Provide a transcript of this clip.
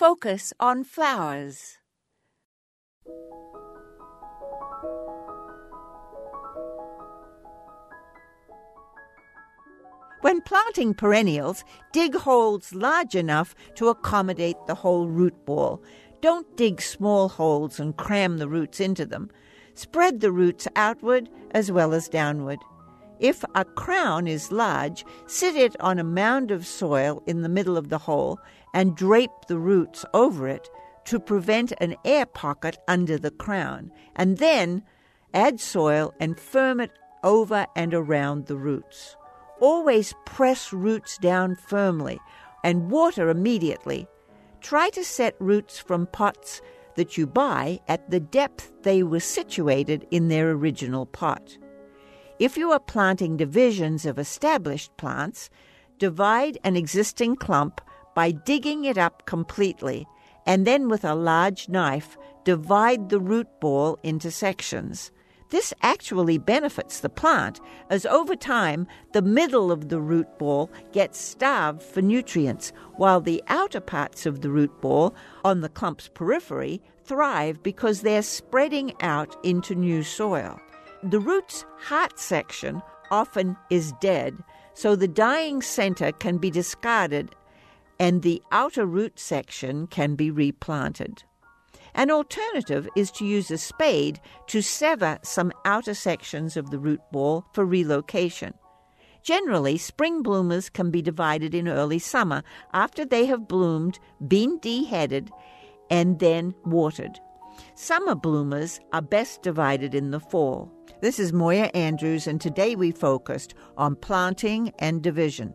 Focus on flowers. When planting perennials, dig holes large enough to accommodate the whole root ball. Don't dig small holes and cram the roots into them. Spread the roots outward as well as downward. If a crown is large, sit it on a mound of soil in the middle of the hole and drape the roots over it to prevent an air pocket under the crown, and then add soil and firm it over and around the roots. Always press roots down firmly and water immediately. Try to set roots from pots that you buy at the depth they were situated in their original pot. If you are planting divisions of established plants, divide an existing clump by digging it up completely and then with a large knife divide the root ball into sections. This actually benefits the plant, as over time the middle of the root ball gets starved for nutrients, while the outer parts of the root ball on the clump's periphery thrive because they're spreading out into new soil. The root's heart section often is dead, so the dying center can be discarded and the outer root section can be replanted. An alternative is to use a spade to sever some outer sections of the root ball for relocation. Generally, spring bloomers can be divided in early summer after they have bloomed, been deheaded, and then watered. Summer bloomers are best divided in the fall. This is Moya Andrews, and today we focused on planting and division.